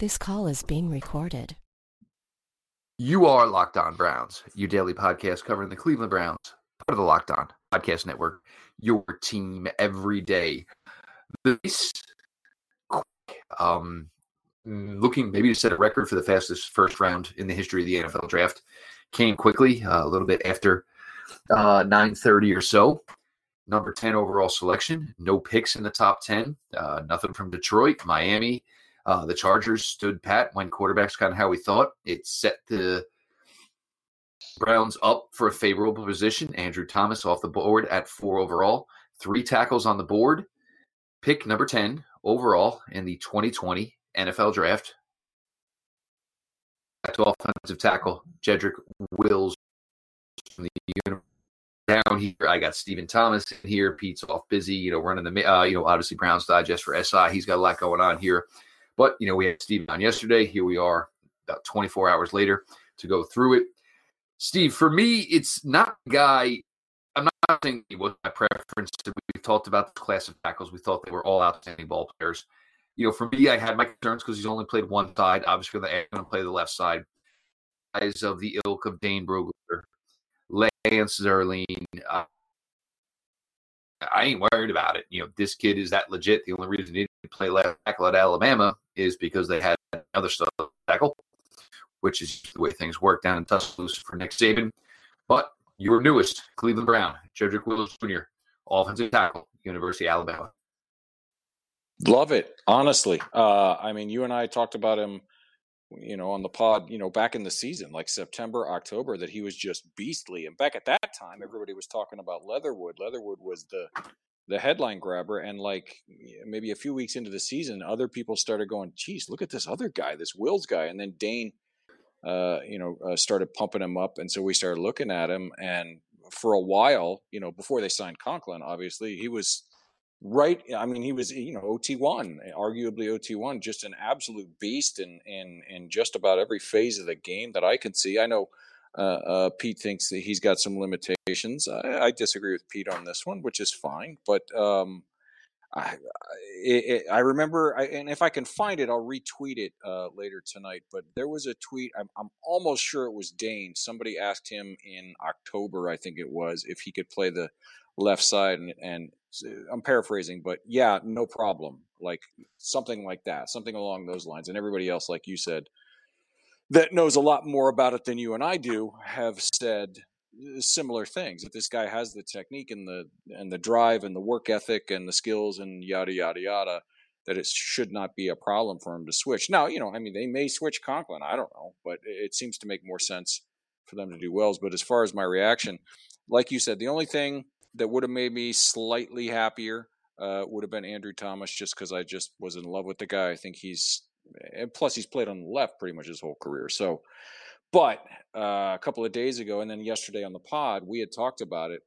This call is being recorded. You are Locked On Browns, your daily podcast covering the Cleveland Browns, part of the Locked On Podcast Network, your team every day. This, quick, um, looking maybe to set a record for the fastest first round in the history of the NFL draft, came quickly, uh, a little bit after uh, 9.30 or so. Number 10 overall selection, no picks in the top 10, uh, nothing from Detroit, Miami, uh, the Chargers stood pat when quarterbacks kind of how we thought. It set the Browns up for a favorable position. Andrew Thomas off the board at four overall, three tackles on the board. Pick number 10 overall in the 2020 NFL draft. To offensive tackle, Jedrick Wills from the down here. I got Stephen Thomas here. Pete's off busy, you know, running the, uh, you know, obviously Browns Digest for SI. He's got a lot going on here. But, you know, we had Steve on yesterday. Here we are about 24 hours later to go through it. Steve, for me, it's not a guy. I'm not saying it was my preference. We've talked about the class of tackles. We thought they were all outstanding ball players. You know, for me, I had my concerns because he's only played one side. Obviously, going to play the left side. Guys of the ilk of Dane Brugler, Lance Zierlein, uh, I ain't worried about it. You know, this kid is that legit. The only reason he didn't play left tackle at Alabama is because they had another stuff tackle, which is the way things work down in Tuscaloosa for Nick Saban. But your newest Cleveland Brown, Jedrick Wills Jr., offensive tackle, University of Alabama. Love it, honestly. Uh, I mean, you and I talked about him, you know, on the pod, you know, back in the season, like September, October, that he was just beastly. And back at that time, everybody was talking about Leatherwood. Leatherwood was the the headline grabber and like maybe a few weeks into the season other people started going geez look at this other guy this wills guy and then dane uh, you know uh, started pumping him up and so we started looking at him and for a while you know before they signed conklin obviously he was right i mean he was you know ot1 arguably ot1 just an absolute beast in in in just about every phase of the game that i can see. I know uh, uh, Pete thinks that he's got some limitations. I, I, disagree with Pete on this one, which is fine. But um, I, it, I remember, I, and if I can find it, I'll retweet it uh, later tonight. But there was a tweet. I'm, I'm, almost sure it was Dane. Somebody asked him in October, I think it was, if he could play the left side, and, and I'm paraphrasing, but yeah, no problem. Like something like that, something along those lines. And everybody else, like you said, that knows a lot more about it than you and I do have said uh, similar things that this guy has the technique and the and the drive and the work ethic and the skills and yada yada yada that it should not be a problem for him to switch. Now, you know, I mean, they may switch Conklin. I don't know, but it seems to make more sense for them to do Wills. But as far as my reaction, like you said, the only thing that would have made me slightly happier uh, would have been Andrew Thomas, just because I just was in love with the guy. I think he's and plus he's played on the left pretty much his whole career. So, but uh, a couple of days ago, and then yesterday on the pod, we had talked about it.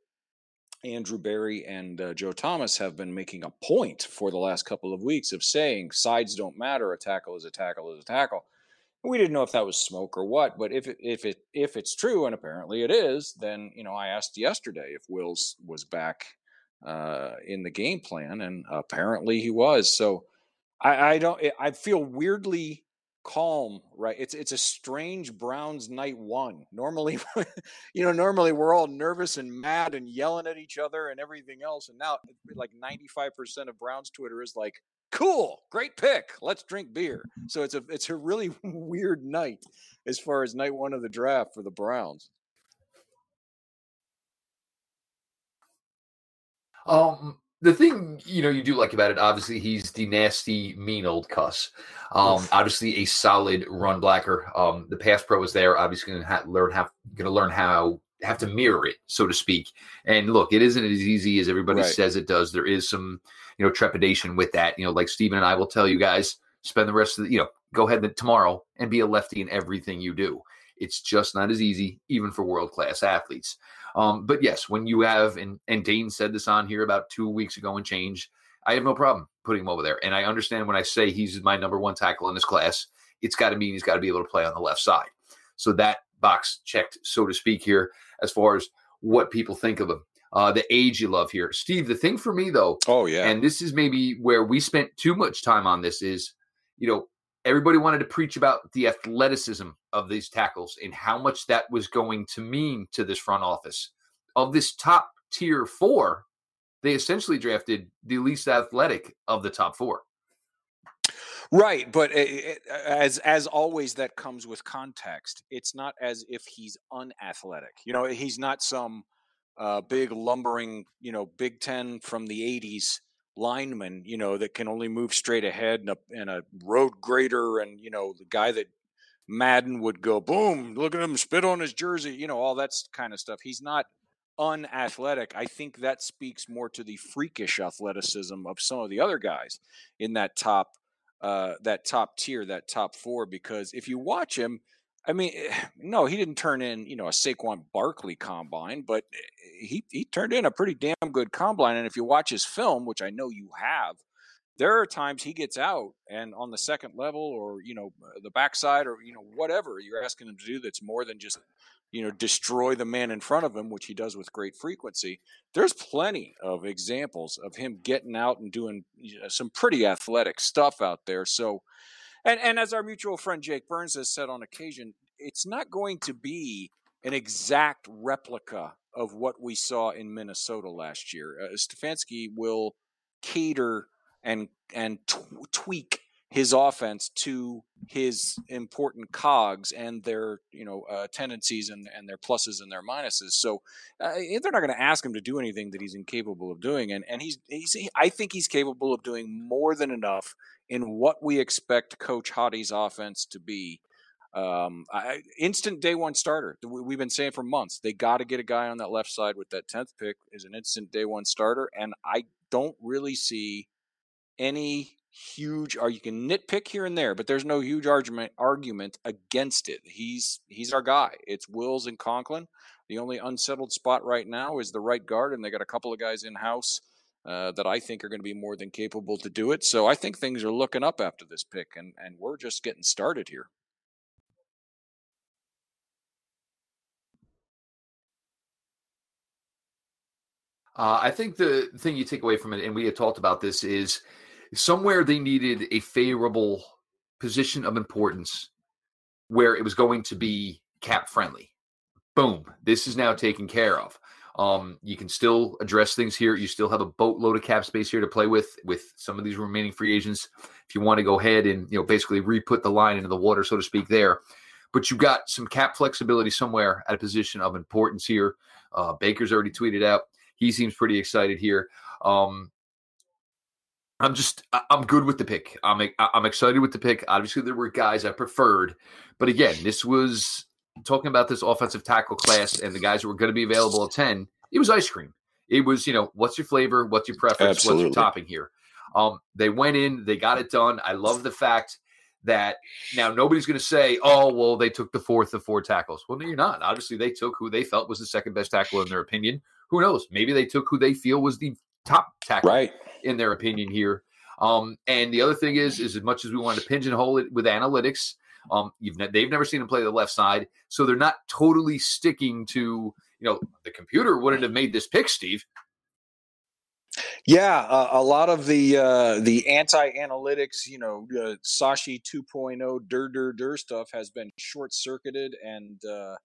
Andrew Berry and uh, Joe Thomas have been making a point for the last couple of weeks of saying sides don't matter. A tackle is a tackle is a tackle. We didn't know if that was smoke or what, but if it, if it if it's true, and apparently it is, then you know I asked yesterday if Wills was back uh, in the game plan, and apparently he was. So I, I don't. I feel weirdly calm. Right? It's it's a strange Browns night one. Normally, you know, normally we're all nervous and mad and yelling at each other and everything else. And now, like ninety five percent of Browns Twitter is like, "Cool, great pick. Let's drink beer." So it's a it's a really weird night as far as night one of the draft for the Browns. Um, the thing you know you do like about it, obviously he's the nasty, mean old cuss. Um, obviously a solid run blocker. Um, the pass pro is there. Obviously going to ha- learn how to learn how have to mirror it, so to speak. And look, it isn't as easy as everybody right. says it does. There is some you know trepidation with that. You know, like Stephen and I will tell you guys, spend the rest of the you know go ahead tomorrow and be a lefty in everything you do. It's just not as easy, even for world class athletes. Um, but yes, when you have, and, and Dane said this on here about two weeks ago and change, I have no problem putting him over there. And I understand when I say he's my number one tackle in this class, it's got to mean he's got to be able to play on the left side. So that box checked, so to speak, here as far as what people think of him. Uh, the age you love here. Steve, the thing for me though, oh yeah, and this is maybe where we spent too much time on this is, you know, everybody wanted to preach about the athleticism of these tackles and how much that was going to mean to this front office. Of this top tier four, they essentially drafted the least athletic of the top four. Right, but it, it, as as always, that comes with context. It's not as if he's unathletic. You know, he's not some uh, big lumbering, you know, Big Ten from the '80s lineman, you know, that can only move straight ahead and a, and a road grader, and you know, the guy that Madden would go boom, look at him spit on his jersey, you know, all that kind of stuff. He's not unathletic. I think that speaks more to the freakish athleticism of some of the other guys in that top uh, that top tier, that top four, because if you watch him, I mean, eh, no, he didn't turn in, you know, a Saquon Barkley combine, but eh, he he turned in a pretty damn good combine. And if you watch his film, which I know you have, there are times he gets out and on the second level or you know the backside or you know whatever you're asking him to do that's more than just you know, destroy the man in front of him, which he does with great frequency. There's plenty of examples of him getting out and doing know, some pretty athletic stuff out there. So, and and as our mutual friend Jake Burns has said on occasion, it's not going to be an exact replica of what we saw in Minnesota last year. Uh, Stefanski will cater and and tweak his offense to his important cogs and their you know uh, tendencies and, and their pluses and their minuses. So uh, they're not going to ask him to do anything that he's incapable of doing, and and he's he's I think he's capable of doing more than enough in what we expect Coach Hottie's offense to be. Um, I, instant day one starter. We've been saying for months they got to get a guy on that left side with that tenth pick is an instant day one starter, and I don't really see any huge or you can nitpick here and there but there's no huge argument argument against it he's he's our guy it's wills and conklin the only unsettled spot right now is the right guard and they got a couple of guys in house uh, that i think are going to be more than capable to do it so i think things are looking up after this pick and and we're just getting started here Uh, I think the thing you take away from it, and we had talked about this, is somewhere they needed a favorable position of importance where it was going to be cap friendly. Boom, this is now taken care of. Um, you can still address things here. You still have a boatload of cap space here to play with with some of these remaining free agents. If you want to go ahead and you know basically re-put the line into the water, so to speak, there. But you've got some cap flexibility somewhere at a position of importance here. Uh, Baker's already tweeted out he seems pretty excited here. Um, I'm just I'm good with the pick. I'm I'm excited with the pick. Obviously, there were guys I preferred, but again, this was talking about this offensive tackle class and the guys that were going to be available at ten. It was ice cream. It was you know what's your flavor, what's your preference, Absolutely. what's your topping here. Um, they went in, they got it done. I love the fact that now nobody's going to say, "Oh, well, they took the fourth of four tackles." Well, no, you're not. Obviously, they took who they felt was the second best tackle in their opinion. Who knows? Maybe they took who they feel was the top tackle. Right in their opinion here. Um, and the other thing is, is as much as we want to pigeonhole it with analytics, um, you've ne- they've never seen him play the left side, so they're not totally sticking to you know the computer wouldn't have made this pick, Steve. Yeah, uh, a lot of the uh, the anti-analytics, you know, uh, Sashi 2.0 dir dir dir stuff has been short circuited and uh,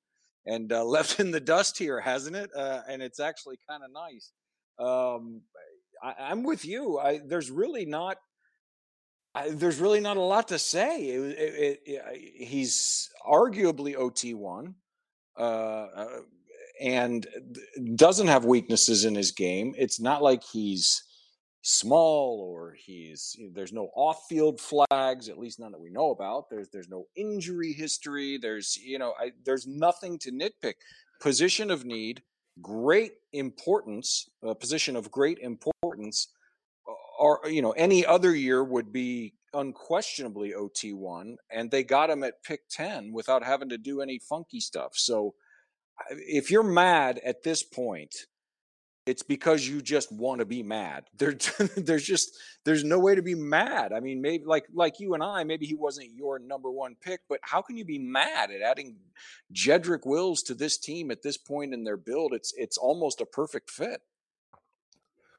and uh, left in the dust here, hasn't it? Uh, and it's actually kind of nice. Um, I, am with you. I, there's really not. I, there's really not a lot to say. It, it, it, he's arguably OT one, uh, uh, and doesn't have weaknesses in his game. It's not like he's small or he's there's no off-field flags at least none that we know about there's there's no injury history there's you know I, there's nothing to nitpick position of need great importance, a position of great importance, or uh, you know, any other year would be unquestionably OT1, and they got him at pick 10 without having to do any funky stuff. So if you're mad at this point, it's because you just want to be mad. There, there's just there's no way to be mad. I mean, maybe like like you and I, maybe he wasn't your number one pick, but how can you be mad at adding Jedrick Wills to this team at this point in their build? It's it's almost a perfect fit.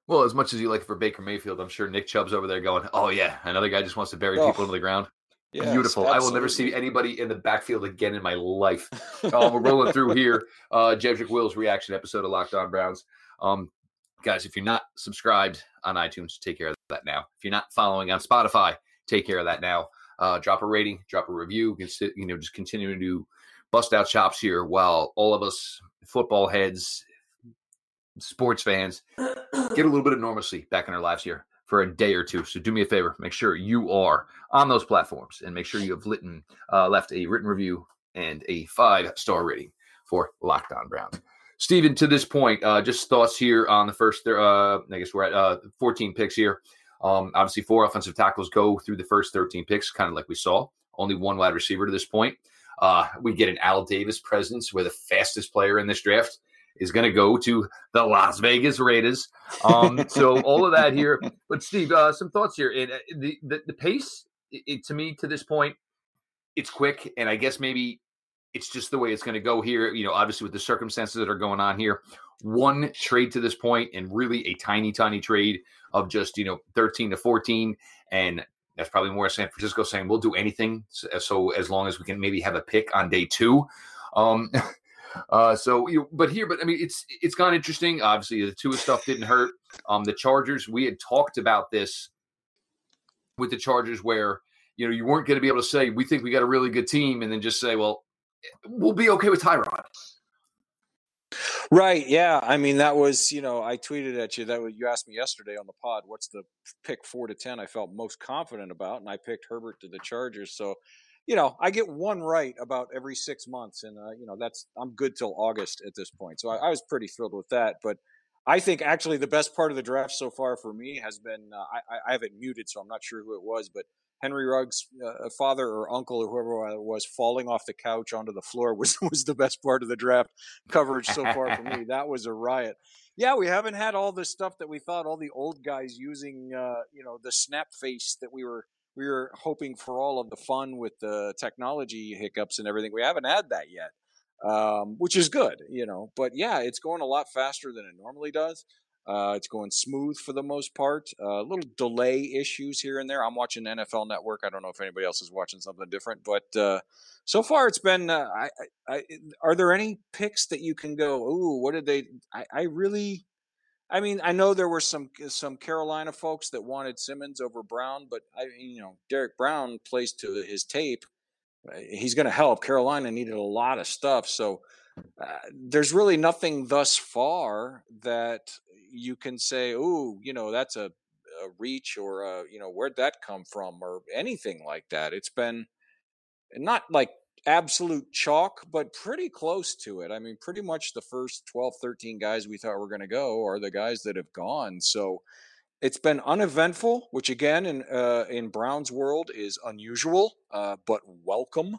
Well, as much as you like for Baker Mayfield, I'm sure Nick Chubb's over there going, "Oh yeah, another guy just wants to bury oh. people into the ground." Yes, Beautiful. I will never see anybody in the backfield again in my life. Uh, we're rolling through here. Uh, Jedrick Wills reaction episode of Locked On Browns. Um, guys, if you're not subscribed on iTunes, take care of that now. If you're not following on Spotify, take care of that now. Uh, drop a rating, drop a review. You know, just continuing to bust out chops here while all of us football heads, sports fans, get a little bit of normalcy back in our lives here for a day or two. So do me a favor, make sure you are on those platforms and make sure you have written, uh, left a written review and a five star rating for Locked On Browns. Steven, to this point, uh, just thoughts here on the first, uh, I guess we're at uh, 14 picks here. Um, obviously, four offensive tackles go through the first 13 picks, kind of like we saw. Only one wide receiver to this point. Uh, we get an Al Davis presence where the fastest player in this draft is going to go to the Las Vegas Raiders. Um, so all of that here. But Steve, uh, some thoughts here. And uh, the, the the pace, it, it- to me, to this point, it's quick, and I guess maybe it's just the way it's going to go here. You know, obviously with the circumstances that are going on here, one trade to this point, and really a tiny, tiny trade of just you know thirteen to fourteen, and that's probably more San Francisco saying we'll do anything. So, so as long as we can maybe have a pick on day two. Um, uh, so, you but here, but I mean, it's it's gone interesting. Obviously, the Tua stuff didn't hurt. Um, the Chargers, we had talked about this with the Chargers, where you know you weren't going to be able to say we think we got a really good team, and then just say, well, we'll be okay with Tyrod. Right. Yeah. I mean, that was, you know, I tweeted at you that was, you asked me yesterday on the pod, what's the pick four to 10 I felt most confident about? And I picked Herbert to the Chargers. So, you know, I get one right about every six months. And, uh, you know, that's, I'm good till August at this point. So I, I was pretty thrilled with that. But I think actually the best part of the draft so far for me has been, uh, I, I have it muted, so I'm not sure who it was, but Henry Ruggs' uh, father or uncle or whoever it was falling off the couch onto the floor was, was the best part of the draft coverage so far for me. That was a riot. Yeah, we haven't had all this stuff that we thought all the old guys using, uh, you know, the snap face that we were we were hoping for all of the fun with the technology hiccups and everything. We haven't had that yet, um, which is good, you know. But yeah, it's going a lot faster than it normally does. Uh, it's going smooth for the most part. A uh, little delay issues here and there. I'm watching NFL Network. I don't know if anybody else is watching something different, but uh, so far it's been. Uh, I, I, are there any picks that you can go? Ooh, what did they? I, I really. I mean, I know there were some some Carolina folks that wanted Simmons over Brown, but I, you know, Derrick Brown plays to his tape. Uh, He's going to help. Carolina needed a lot of stuff, so uh, there's really nothing thus far that you can say, "Oh, you know, that's a, a reach," or you know, where'd that come from, or anything like that. It's been not like absolute chalk, but pretty close to it. I mean, pretty much the first 12, 13 guys we thought were going to go are the guys that have gone. So it's been uneventful, which again in uh, in Brown's world is unusual, uh, but welcome.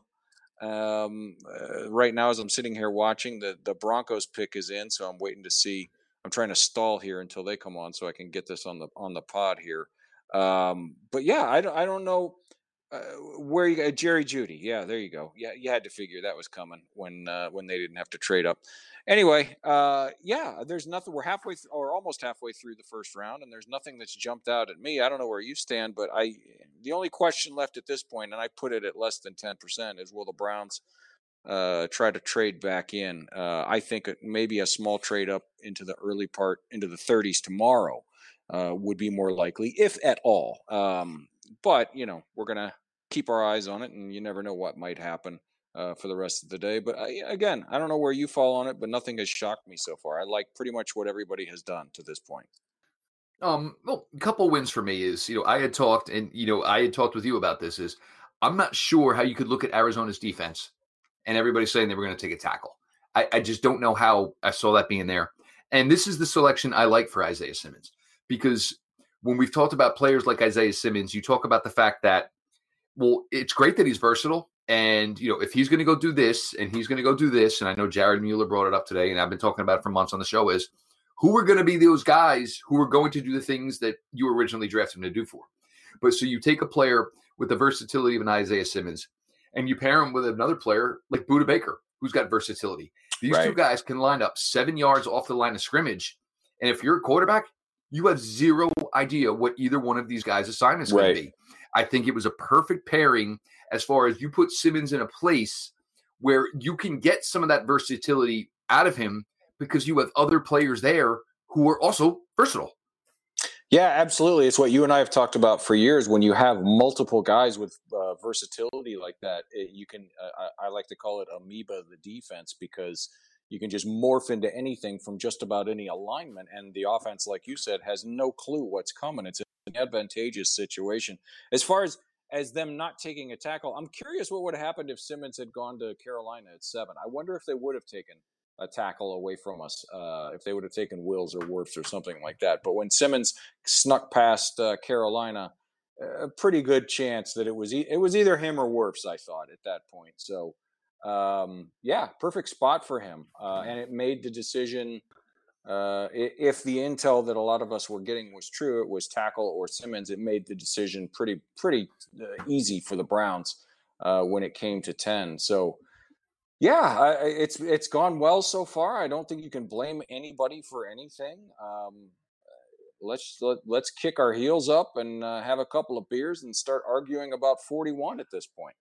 Um, uh, right now, as I'm sitting here watching, the the Broncos pick is in, so I'm waiting to see. I'm trying to stall here until they come on, so I can get this on the on the pod here. Um, but yeah, I I don't know uh, where you got Jerry Jeudy. Yeah, there you go. Yeah, you had to figure that was coming when uh, when they didn't have to trade up. Anyway, uh, yeah, there's nothing. We're halfway th- or almost halfway through the first round, and there's nothing that's jumped out at me. I don't know where you stand, but I the only question left at this point, and I put it at less than ten percent, is will the Browns uh, try to trade back in? Uh, I think maybe a small trade up into the early part into the 30s tomorrow uh, would be more likely, if at all. Um, but you know, we're gonna keep our eyes on it, and you never know what might happen uh, for the rest of the day. But I, again, I don't know where you fall on it, but nothing has shocked me so far. I like pretty much what everybody has done to this point. Um, well, a couple wins for me is you know I had talked and you know I had talked with you about this is I'm not sure how you could look at Arizona's defense and everybody's saying they were going to take a tackle. I, I just don't know how I saw that being there. And this is the selection I like for Isaiah Simmons because when we've talked about players like Isaiah Simmons, you talk about the fact that well, it's great that he's versatile. And you know, if he's going to go do this and he's going to go do this, and I know Jared Mueller brought it up today, and I've been talking about it for months on the show, is who are going to be those guys who are going to do the things that you originally drafted him to do for. But so you take a player with the versatility of an Isaiah Simmons, and you pair him with another player like Budda Baker, who's got versatility. These two guys can line up seven yards off the line of scrimmage, and if you're a quarterback, you have zero idea what either one of these guys' assignments going to be. I think it was a perfect pairing as far as you put Simmons in a place where you can get some of that versatility out of him because you have other players there who are also versatile. Yeah, absolutely. It's what you and I have talked about for years. When you have multiple guys with uh, versatility like that, it, you can. Uh, I, I, like to call it amoeba the defense because you can just morph into anything from just about any alignment, and the offense, like you said, has no clue what's coming. It's an advantageous situation as far as as them not taking a tackle. I'm curious what would have happened if Simmons had gone to Carolina at seven. I wonder if they would have taken a tackle away from us uh, if they would have taken Wills or Wirfs or something like that. But when Simmons snuck past uh, Carolina, a pretty good chance that it was e- it was either him or Wirfs. I thought at that point. So um, yeah, perfect spot for him, uh, and it made the decision. Uh, if the intel that a lot of us were getting was true, it was tackle or Simmons. It made the decision pretty pretty uh, easy for the Browns uh, when it came to ten. So yeah, I, it's it's gone well so far. I don't think you can blame anybody for anything. Um, let's let, us let us kick our heels up and uh, have a couple of beers and start arguing about 41 at this point.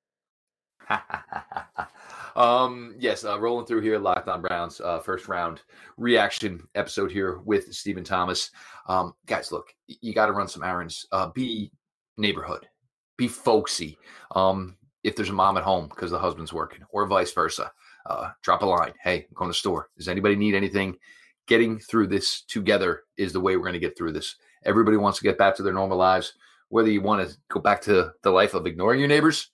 um, yes, uh, rolling through here, Locked On Browns, uh, first round reaction episode here with Stephen Thomas. Um, guys, look, you got to run some errands. Uh, be neighborhood, be folksy. Um, if there's a mom at home because the husband's working, or vice versa. Uh, drop a line. Hey, I'm going to store. Does anybody need anything? Getting through this together is the way we're going to get through this. Everybody wants to get back to their normal lives, whether you want to go back to the life of ignoring your neighbors.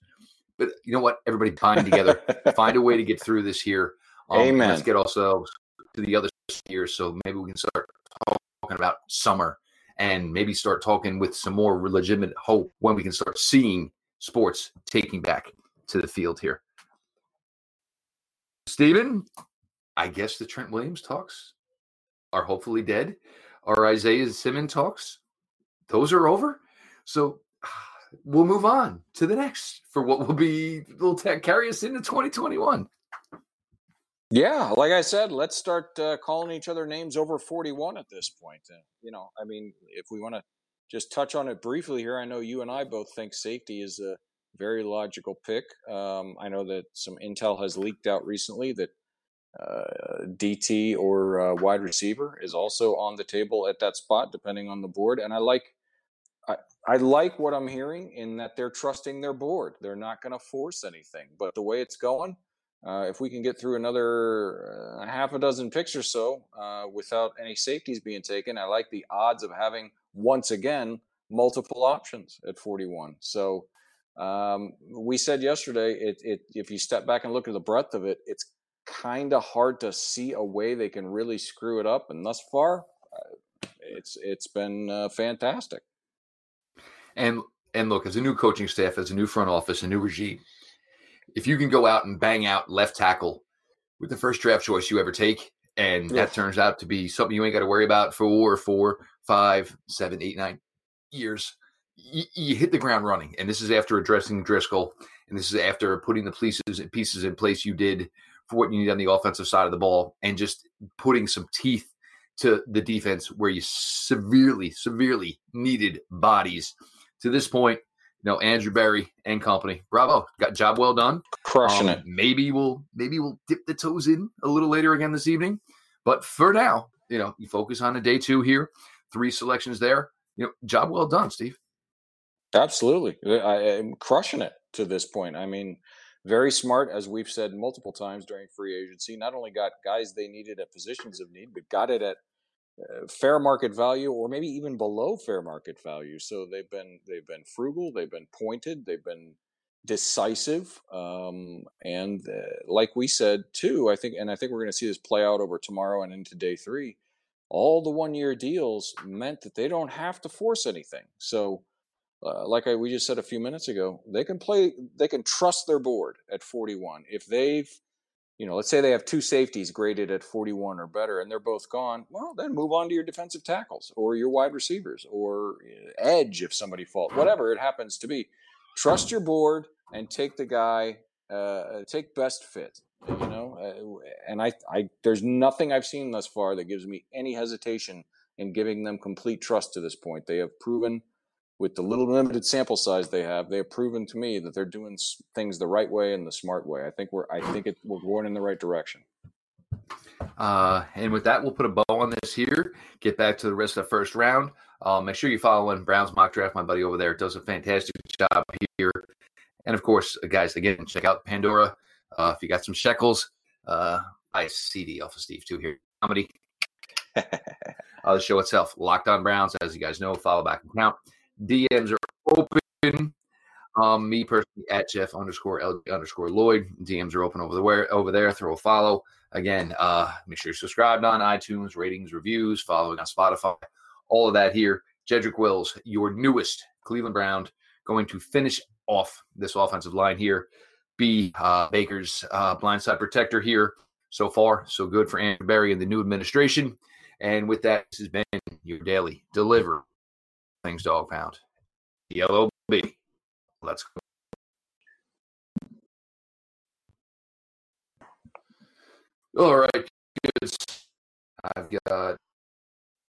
But you know what? Everybody bind together, find a way to get through this here. Um, Amen. Let's get ourselves to the other year, so maybe we can start talking about summer and maybe start talking with some more legitimate hope when we can start seeing sports taking back to the field here. Stephen, I guess the Trent Williams talks are hopefully dead. Our Isaiah Simmons talks, those are over. So we'll move on to the next for what will be will carry us into 2021. Yeah, like I said, let's start uh, calling each other names over 41 at this point. Uh, you know, I mean, if we want to just touch on it briefly here. I know you and I both think safety is a very logical pick. Um, I know that some intel has leaked out recently that uh, DT or uh, wide receiver is also on the table at that spot, depending on the board. And I like, I, like what I'm hearing in that they're trusting their board. They're not going to force anything. But the way it's going, uh, if we can get through another uh, half a dozen picks or so uh, without any safeties being taken, I like the odds of having once again multiple options at 41. So um, we said yesterday, it, it, if you step back and look at the breadth of it, it's kind of hard to see a way they can really screw it up. And thus far, uh, it's it's been uh, fantastic. And and look, as a new coaching staff, as a new front office, a new regime, if you can go out and bang out left tackle with the first draft choice you ever take, and that turns out to be something you ain't got to worry about for four, five, seven, eight, nine years, you, you, hit the ground running. And this is after addressing Driscoll, and this is after putting the pieces pieces in place you did for what you need on the offensive side of the ball, and just putting some teeth to the defense where you severely, severely needed bodies. To this point, you know Andrew Berry and company. Bravo, got job well done, crushing um, it. Maybe we'll maybe we'll dip the toes in a little later again this evening, but for now, you know, you focus on a day two here, three selections there. You know, job well done, Steve. Absolutely, I am crushing it to this point. I mean, very smart, as we've said multiple times during free agency. Not only got guys they needed at positions of need, but got it at fair market value or maybe even below fair market value. So they've been they've been frugal, they've been pointed, they've been decisive, um, and uh, like we said too, I think, and I think we're going to see this play out over tomorrow and into day three. All the one year deals meant that they don't have to force anything. So. Uh, like I, we just said a few minutes ago, they can play, they can trust their board at 41. If they've you know, let's say they have two safeties graded at 41 or better and they're both gone, well, then move on to your defensive tackles or your wide receivers or uh, edge if somebody falls, whatever it happens to be. Trust your board and take the guy, uh, take best fit, you know. Uh, and I, I, there's nothing I've seen thus far that gives me any hesitation in giving them complete trust to this point. They have proven with the little limited sample size they have, they have proven to me that they're doing things the right way and the smart way. I think we're I think it, we're going in the right direction. Uh, and with that, we'll put a bow on this here. Get back to the rest of the first round. Uh, make sure you follow in Browns mock draft. My buddy over there does a fantastic job here. And of course, uh, guys, again, check out Pandora. Uh, if you got some shekels, uh, a CD off of Steve too here. Comedy. uh, the show itself, Locked On Browns, as you guys know, follow back and count. DMs are open. Um, me personally at Jeff underscore L underscore Lloyd. DMs are open over the where over there. Throw a follow. Again, uh, make sure you're subscribed on iTunes, ratings, reviews, following on Spotify, all of that here. Jedrick Wills, your newest Cleveland Brown, going to finish off this offensive line here. Be uh, Baker's uh, blindside protector here. So far, so good for Andrew Berry and the new administration. And with that, this has been your daily deliver things dog pound. Yellow B. Let's go. All right, good. I've got